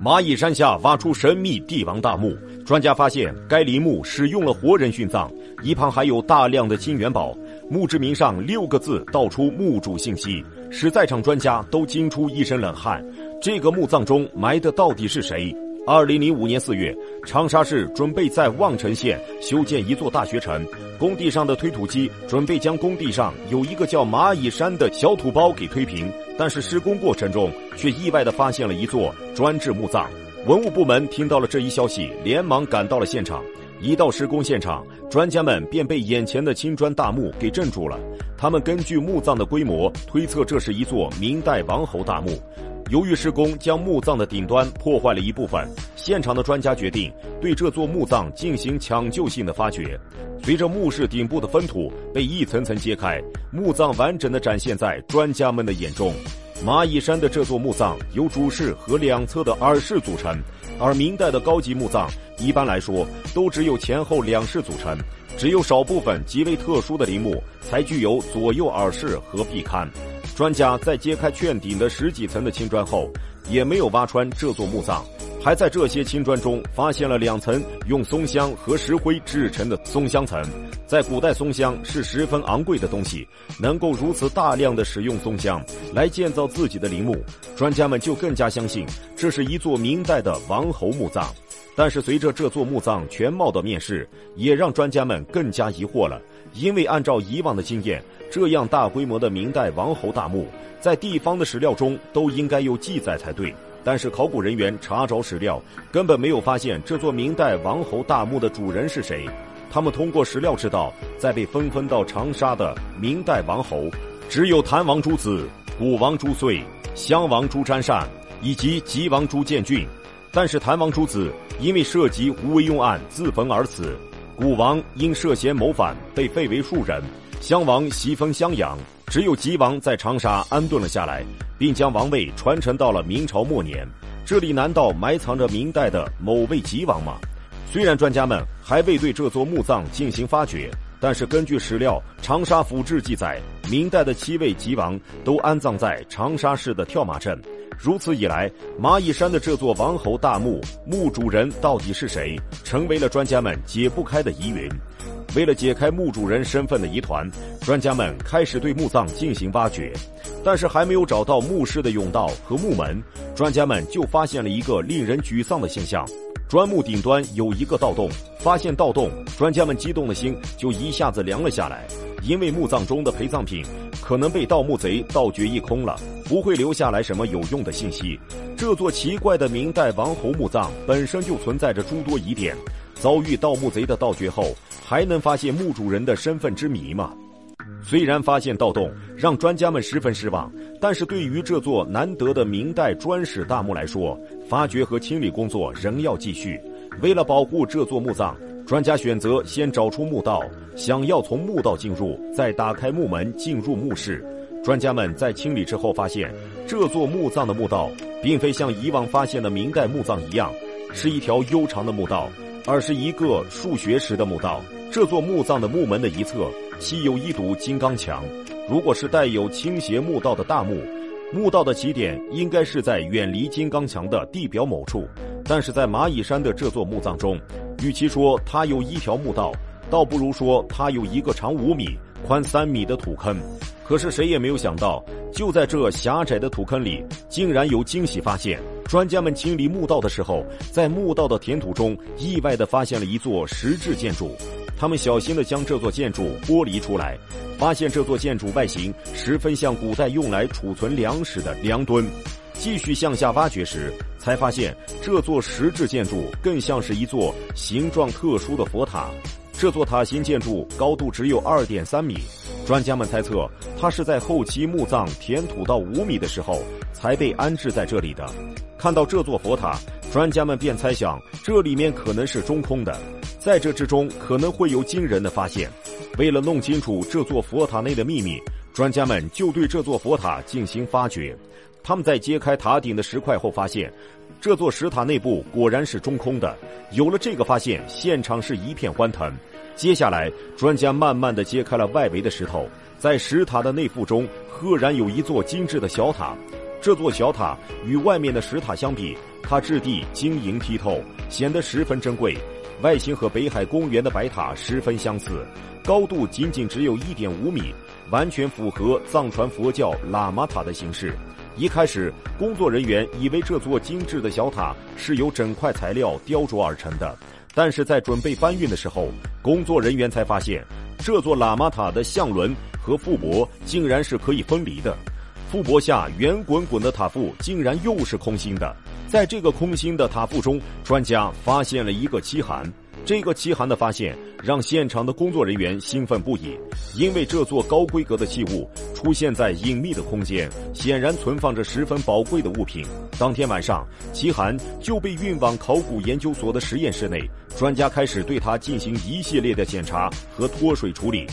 蚂蚁山下挖出神秘帝王大墓，专家发现该陵墓使用了活人殉葬，一旁还有大量的金元宝。墓志铭上六个字道出墓主信息，使在场专家都惊出一身冷汗。这个墓葬中埋的到底是谁？二零零五年四月，长沙市准备在望城县修建一座大学城，工地上的推土机准备将工地上有一个叫蚂蚁山的小土包给推平，但是施工过程中却意外的发现了一座专制墓葬。文物部门听到了这一消息，连忙赶到了现场。一到施工现场，专家们便被眼前的青砖大墓给镇住了。他们根据墓葬的规模推测，这是一座明代王侯大墓。由于施工将墓葬的顶端破坏了一部分，现场的专家决定对这座墓葬进行抢救性的发掘。随着墓室顶部的封土被一层层揭开，墓葬完整的展现在专家们的眼中。蚂蚁山的这座墓葬由主室和两侧的耳室组成，而明代的高级墓葬一般来说都只有前后两室组成，只有少部分极为特殊的陵墓才具有左右耳室和壁龛。专家在揭开券顶的十几层的青砖后，也没有挖穿这座墓葬，还在这些青砖中发现了两层用松香和石灰制成的松香层。在古代，松香是十分昂贵的东西，能够如此大量的使用松香来建造自己的陵墓，专家们就更加相信这是一座明代的王侯墓葬。但是，随着这座墓葬全貌的面世，也让专家们更加疑惑了，因为按照以往的经验。这样大规模的明代王侯大墓，在地方的史料中都应该有记载才对。但是考古人员查找史料，根本没有发现这座明代王侯大墓的主人是谁。他们通过史料知道，在被分封到长沙的明代王侯，只有谭王朱子、古王朱燧、襄王朱瞻善以及吉王朱建俊。但是谭王朱子因为涉及无为用案自焚而死，古王因涉嫌谋反被废为庶人。襄王袭封襄阳，只有吉王在长沙安顿了下来，并将王位传承到了明朝末年。这里难道埋藏着明代的某位吉王吗？虽然专家们还未对这座墓葬进行发掘，但是根据史料《长沙府志》记载，明代的七位吉王都安葬在长沙市的跳马镇。如此以来，蚂蚁山的这座王侯大墓墓主人到底是谁，成为了专家们解不开的疑云。为了解开墓主人身份的疑团，专家们开始对墓葬进行挖掘，但是还没有找到墓室的甬道和墓门，专家们就发现了一个令人沮丧的现象：砖墓顶端有一个盗洞。发现盗洞，专家们激动的心就一下子凉了下来，因为墓葬中的陪葬品可能被盗墓贼盗掘一空了，不会留下来什么有用的信息。这座奇怪的明代王侯墓葬本身就存在着诸多疑点。遭遇盗墓贼的盗掘后，还能发现墓主人的身份之谜吗？虽然发现盗洞让专家们十分失望，但是对于这座难得的明代砖石大墓来说，发掘和清理工作仍要继续。为了保护这座墓葬，专家选择先找出墓道，想要从墓道进入，再打开墓门进入墓室。专家们在清理之后发现，这座墓葬的墓道并非像以往发现的明代墓葬一样，是一条悠长的墓道。而是一个数学式的墓道。这座墓葬的墓门的一侧漆有一堵金刚墙。如果是带有倾斜墓道的大墓，墓道的起点应该是在远离金刚墙的地表某处。但是在蚂蚁山的这座墓葬中，与其说它有一条墓道，倒不如说它有一个长五米、宽三米的土坑。可是谁也没有想到，就在这狭窄的土坑里，竟然有惊喜发现。专家们清理墓道的时候，在墓道的填土中意外地发现了一座石质建筑。他们小心地将这座建筑剥离出来，发现这座建筑外形十分像古代用来储存粮食的粮墩。继续向下挖掘时，才发现这座石质建筑更像是一座形状特殊的佛塔。这座塔形建筑高度只有二点三米。专家们猜测，它是在后期墓葬填土到五米的时候才被安置在这里的。看到这座佛塔，专家们便猜想这里面可能是中空的，在这之中可能会有惊人的发现。为了弄清楚这座佛塔内的秘密，专家们就对这座佛塔进行发掘。他们在揭开塔顶的石块后，发现这座石塔内部果然是中空的。有了这个发现，现场是一片欢腾。接下来，专家慢慢的揭开了外围的石头，在石塔的内腹中，赫然有一座精致的小塔。这座小塔与外面的石塔相比，它质地晶莹剔透，显得十分珍贵。外形和北海公园的白塔十分相似，高度仅仅只有一点五米，完全符合藏传佛教喇嘛塔的形式。一开始，工作人员以为这座精致的小塔是由整块材料雕琢而成的，但是在准备搬运的时候，工作人员才发现，这座喇嘛塔的相轮和覆钵竟然是可以分离的。覆钵下圆滚滚的塔腹竟然又是空心的，在这个空心的塔腹中，专家发现了一个漆函。这个漆函的发现让现场的工作人员兴奋不已，因为这座高规格的器物出现在隐秘的空间，显然存放着十分宝贵的物品。当天晚上，漆函就被运往考古研究所的实验室内，专家开始对它进行一系列的检查和脱水处理。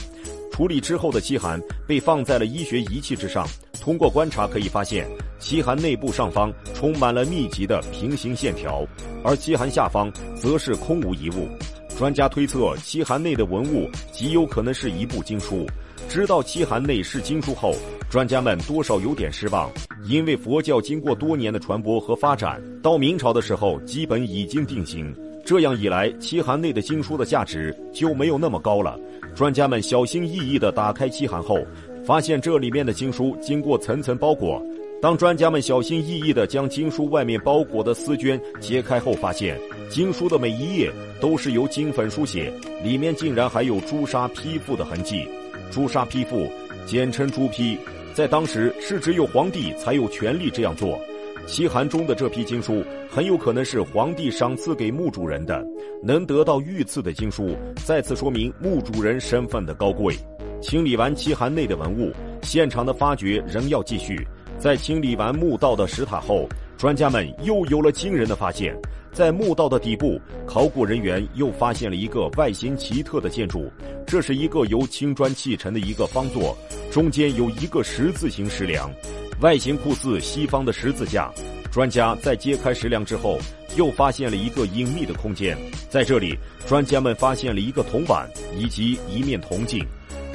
处理之后的漆函被放在了医学仪器之上。通过观察可以发现，漆函内部上方充满了密集的平行线条，而漆函下方则是空无一物。专家推测，漆函内的文物极有可能是一部经书。知道漆函内是经书后，专家们多少有点失望，因为佛教经过多年的传播和发展，到明朝的时候基本已经定型。这样一来，漆函内的经书的价值就没有那么高了。专家们小心翼翼地打开漆函后，发现这里面的经书经过层层包裹。当专家们小心翼翼地将经书外面包裹的丝绢揭开后，发现经书的每一页都是由金粉书写，里面竟然还有朱砂批复的痕迹。朱砂批复，简称朱批，在当时是只有皇帝才有权利这样做。西函中的这批经书很有可能是皇帝赏赐给墓主人的，能得到御赐的经书，再次说明墓主人身份的高贵。清理完漆函内的文物，现场的发掘仍要继续。在清理完墓道的石塔后，专家们又有了惊人的发现。在墓道的底部，考古人员又发现了一个外形奇特的建筑，这是一个由青砖砌成的一个方座，中间有一个十字形石梁。外形酷似西方的十字架，专家在揭开石梁之后，又发现了一个隐秘的空间。在这里，专家们发现了一个铜板以及一面铜镜。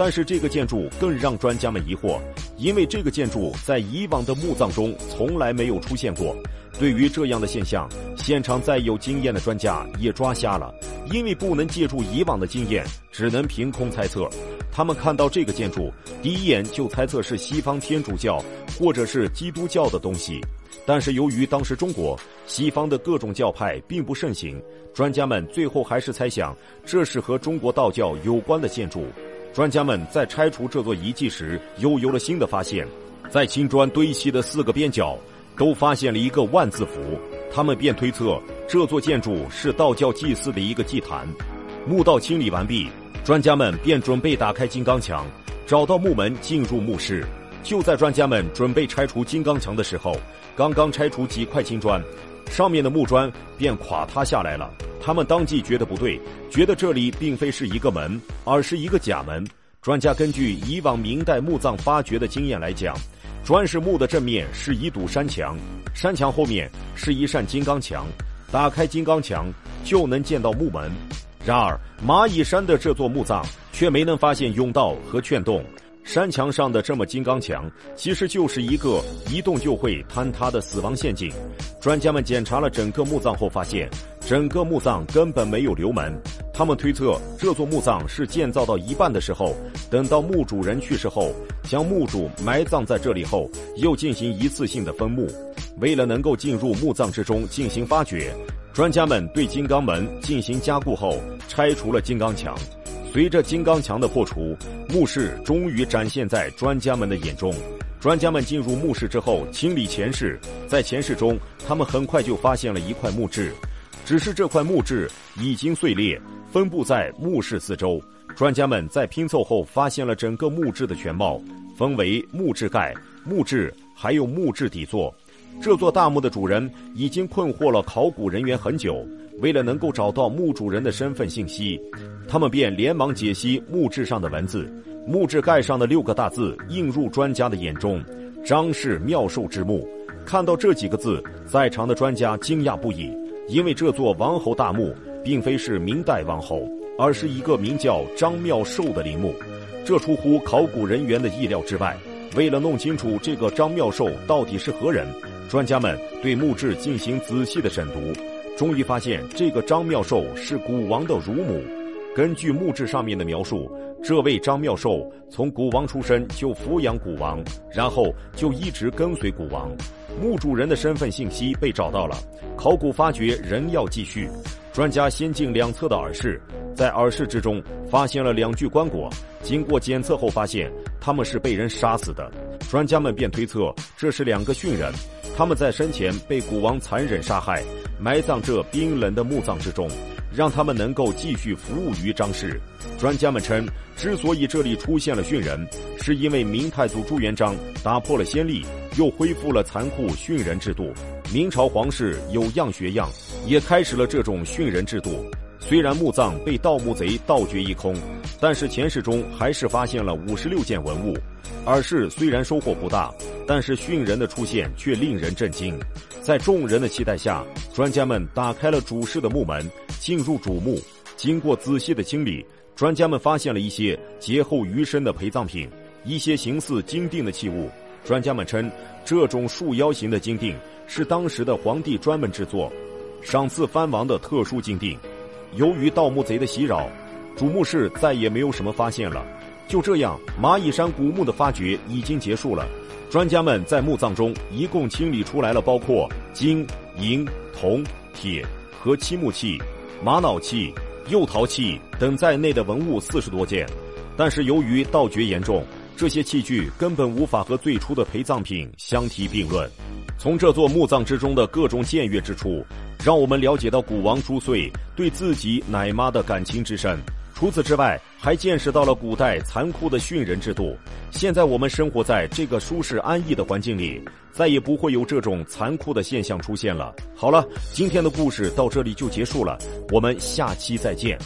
但是这个建筑更让专家们疑惑，因为这个建筑在以往的墓葬中从来没有出现过。对于这样的现象，现场再有经验的专家也抓瞎了，因为不能借助以往的经验，只能凭空猜测。他们看到这个建筑，第一眼就猜测是西方天主教或者是基督教的东西。但是由于当时中国西方的各种教派并不盛行，专家们最后还是猜想这是和中国道教有关的建筑。专家们在拆除这座遗迹时，又有了新的发现，在青砖堆砌的四个边角，都发现了一个万字符。他们便推测这座建筑是道教祭祀的一个祭坛。墓道清理完毕。专家们便准备打开金刚墙，找到墓门进入墓室。就在专家们准备拆除金刚墙的时候，刚刚拆除几块青砖，上面的木砖便垮塌下来了。他们当即觉得不对，觉得这里并非是一个门，而是一个假门。专家根据以往明代墓葬发掘的经验来讲，砖石墓的正面是一堵山墙，山墙后面是一扇金刚墙，打开金刚墙就能见到墓门。然而，蚂蚁山的这座墓葬却没能发现甬道和券洞。山墙上的这么金刚墙，其实就是一个一动就会坍塌的死亡陷阱。专家们检查了整个墓葬后发现，整个墓葬根本没有留门。他们推测，这座墓葬是建造到一半的时候，等到墓主人去世后，将墓主埋葬在这里后，又进行一次性的封墓。为了能够进入墓葬之中进行发掘。专家们对金刚门进行加固后，拆除了金刚墙。随着金刚墙的破除，墓室终于展现在专家们的眼中。专家们进入墓室之后，清理前室，在前室中，他们很快就发现了一块木质，只是这块木质已经碎裂，分布在墓室四周。专家们在拼凑后发现了整个墓质的全貌，分为木质盖、木质还有木质底座。这座大墓的主人已经困惑了考古人员很久。为了能够找到墓主人的身份信息，他们便连忙解析墓志上的文字。墓志盖上的六个大字映入专家的眼中：“张氏妙寿之墓。”看到这几个字，在场的专家惊讶不已，因为这座王侯大墓并非是明代王侯，而是一个名叫张妙寿的陵墓。这出乎考古人员的意料之外。为了弄清楚这个张妙寿到底是何人，专家们对墓志进行仔细的审读，终于发现这个张妙寿是古王的乳母。根据墓志上面的描述，这位张妙寿从古王出生就抚养古王，然后就一直跟随古王。墓主人的身份信息被找到了，考古发掘仍要继续。专家先进两侧的耳室，在耳室之中发现了两具棺椁，经过检测后发现他们是被人杀死的。专家们便推测这是两个殉人，他们在生前被古王残忍杀害，埋葬这冰冷的墓葬之中，让他们能够继续服务于张氏。专家们称，之所以这里出现了殉人，是因为明太祖朱元璋打破了先例，又恢复了残酷殉人制度。明朝皇室有样学样，也开始了这种殉人制度。虽然墓葬被盗墓贼盗掘一空，但是前世中还是发现了五十六件文物。耳室虽然收获不大，但是殉人的出现却令人震惊。在众人的期待下，专家们打开了主室的木门，进入主墓。经过仔细的清理，专家们发现了一些劫后余生的陪葬品，一些形似金锭的器物。专家们称，这种束腰形的金锭。是当时的皇帝专门制作、赏赐藩王的特殊金锭。由于盗墓贼的袭扰，主墓室再也没有什么发现了。就这样，蚂蚁山古墓的发掘已经结束了。专家们在墓葬中一共清理出来了包括金、银、铜、铁和漆木器、玛瑙器、釉陶器等在内的文物四十多件。但是由于盗掘严重，这些器具根本无法和最初的陪葬品相提并论。从这座墓葬之中的各种僭越之处，让我们了解到古王朱穗对自己奶妈的感情之深。除此之外，还见识到了古代残酷的训人制度。现在我们生活在这个舒适安逸的环境里，再也不会有这种残酷的现象出现了。好了，今天的故事到这里就结束了，我们下期再见。